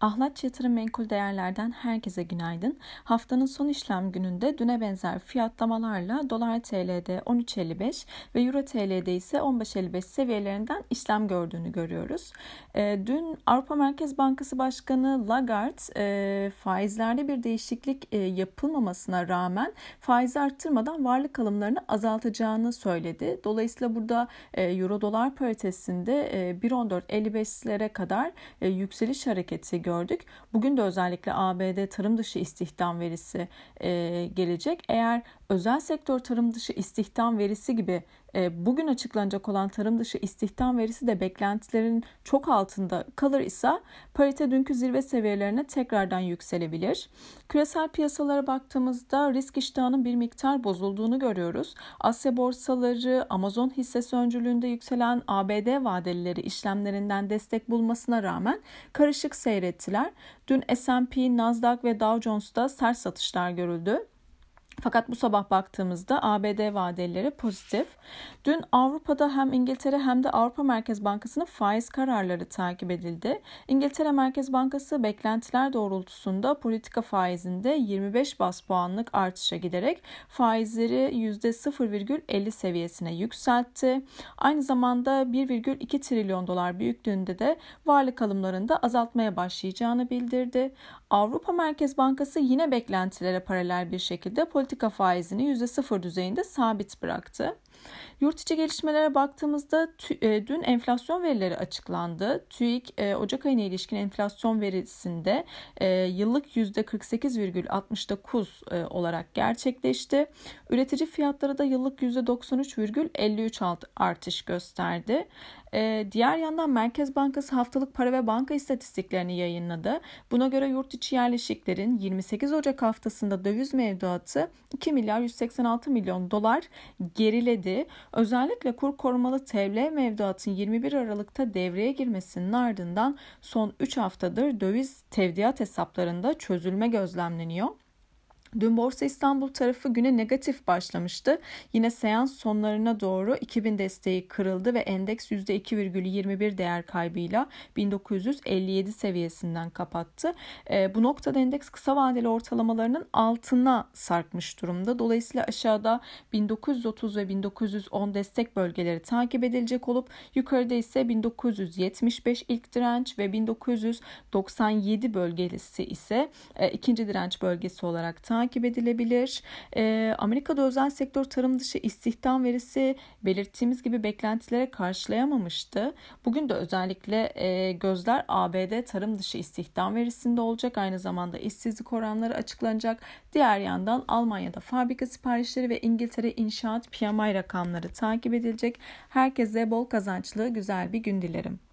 Ahlat Yatırım Menkul Değerler'den herkese günaydın. Haftanın son işlem gününde düne benzer fiyatlamalarla dolar TL'de 13.55 ve euro TL'de ise 15.55 seviyelerinden işlem gördüğünü görüyoruz. E, dün Avrupa Merkez Bankası Başkanı Lagarde e, faizlerde bir değişiklik e, yapılmamasına rağmen faiz arttırmadan varlık alımlarını azaltacağını söyledi. Dolayısıyla burada e, euro dolar paritesinde e, 1.14.55'lere kadar yükseliş hareketi gördük gördük. Bugün de özellikle ABD tarım dışı istihdam verisi e, gelecek. Eğer özel sektör tarım dışı istihdam verisi gibi e, bugün açıklanacak olan tarım dışı istihdam verisi de beklentilerin çok altında kalır ise parite dünkü zirve seviyelerine tekrardan yükselebilir. Küresel piyasalara baktığımızda risk iştahının bir miktar bozulduğunu görüyoruz. Asya borsaları Amazon hissesi öncülüğünde yükselen ABD vadelileri işlemlerinden destek bulmasına rağmen karışık seyrettiler. Dün S&P, Nasdaq ve Dow Jones'ta sert satışlar görüldü. Fakat bu sabah baktığımızda ABD vadeleri pozitif. Dün Avrupa'da hem İngiltere hem de Avrupa Merkez Bankası'nın faiz kararları takip edildi. İngiltere Merkez Bankası beklentiler doğrultusunda politika faizinde 25 bas puanlık artışa giderek faizleri %0,50 seviyesine yükseltti. Aynı zamanda 1,2 trilyon dolar büyüklüğünde de varlık alımlarında azaltmaya başlayacağını bildirdi. Avrupa Merkez Bankası yine beklentilere paralel bir şekilde politika faizini %0 düzeyinde sabit bıraktı. Yurt içi gelişmelere baktığımızda e, dün enflasyon verileri açıklandı. TÜİK e, Ocak ayına ilişkin enflasyon verisinde e, yıllık %48,69 olarak gerçekleşti. Üretici fiyatları da yıllık %93,53 artış gösterdi. Diğer yandan Merkez Bankası haftalık para ve banka istatistiklerini yayınladı. Buna göre yurt içi yerleşiklerin 28 Ocak haftasında döviz mevduatı 2 milyar 186 milyon dolar geriledi. Özellikle kur korumalı TL mevduatın 21 Aralık'ta devreye girmesinin ardından son 3 haftadır döviz tevdiat hesaplarında çözülme gözlemleniyor. Dün Borsa İstanbul tarafı güne negatif başlamıştı. Yine seans sonlarına doğru 2000 desteği kırıldı ve endeks %2,21 değer kaybıyla 1957 seviyesinden kapattı. E, bu noktada endeks kısa vadeli ortalamalarının altına sarkmış durumda. Dolayısıyla aşağıda 1930 ve 1910 destek bölgeleri takip edilecek olup yukarıda ise 1975 ilk direnç ve 1997 bölgesi ise e, ikinci direnç bölgesi olarak takip takip edilebilir. E, Amerika'da özel sektör tarım dışı istihdam verisi belirttiğimiz gibi beklentilere karşılayamamıştı. Bugün de özellikle e, gözler ABD tarım dışı istihdam verisinde olacak. Aynı zamanda işsizlik oranları açıklanacak. Diğer yandan Almanya'da fabrika siparişleri ve İngiltere inşaat PMI rakamları takip edilecek. Herkese bol kazançlı güzel bir gün dilerim.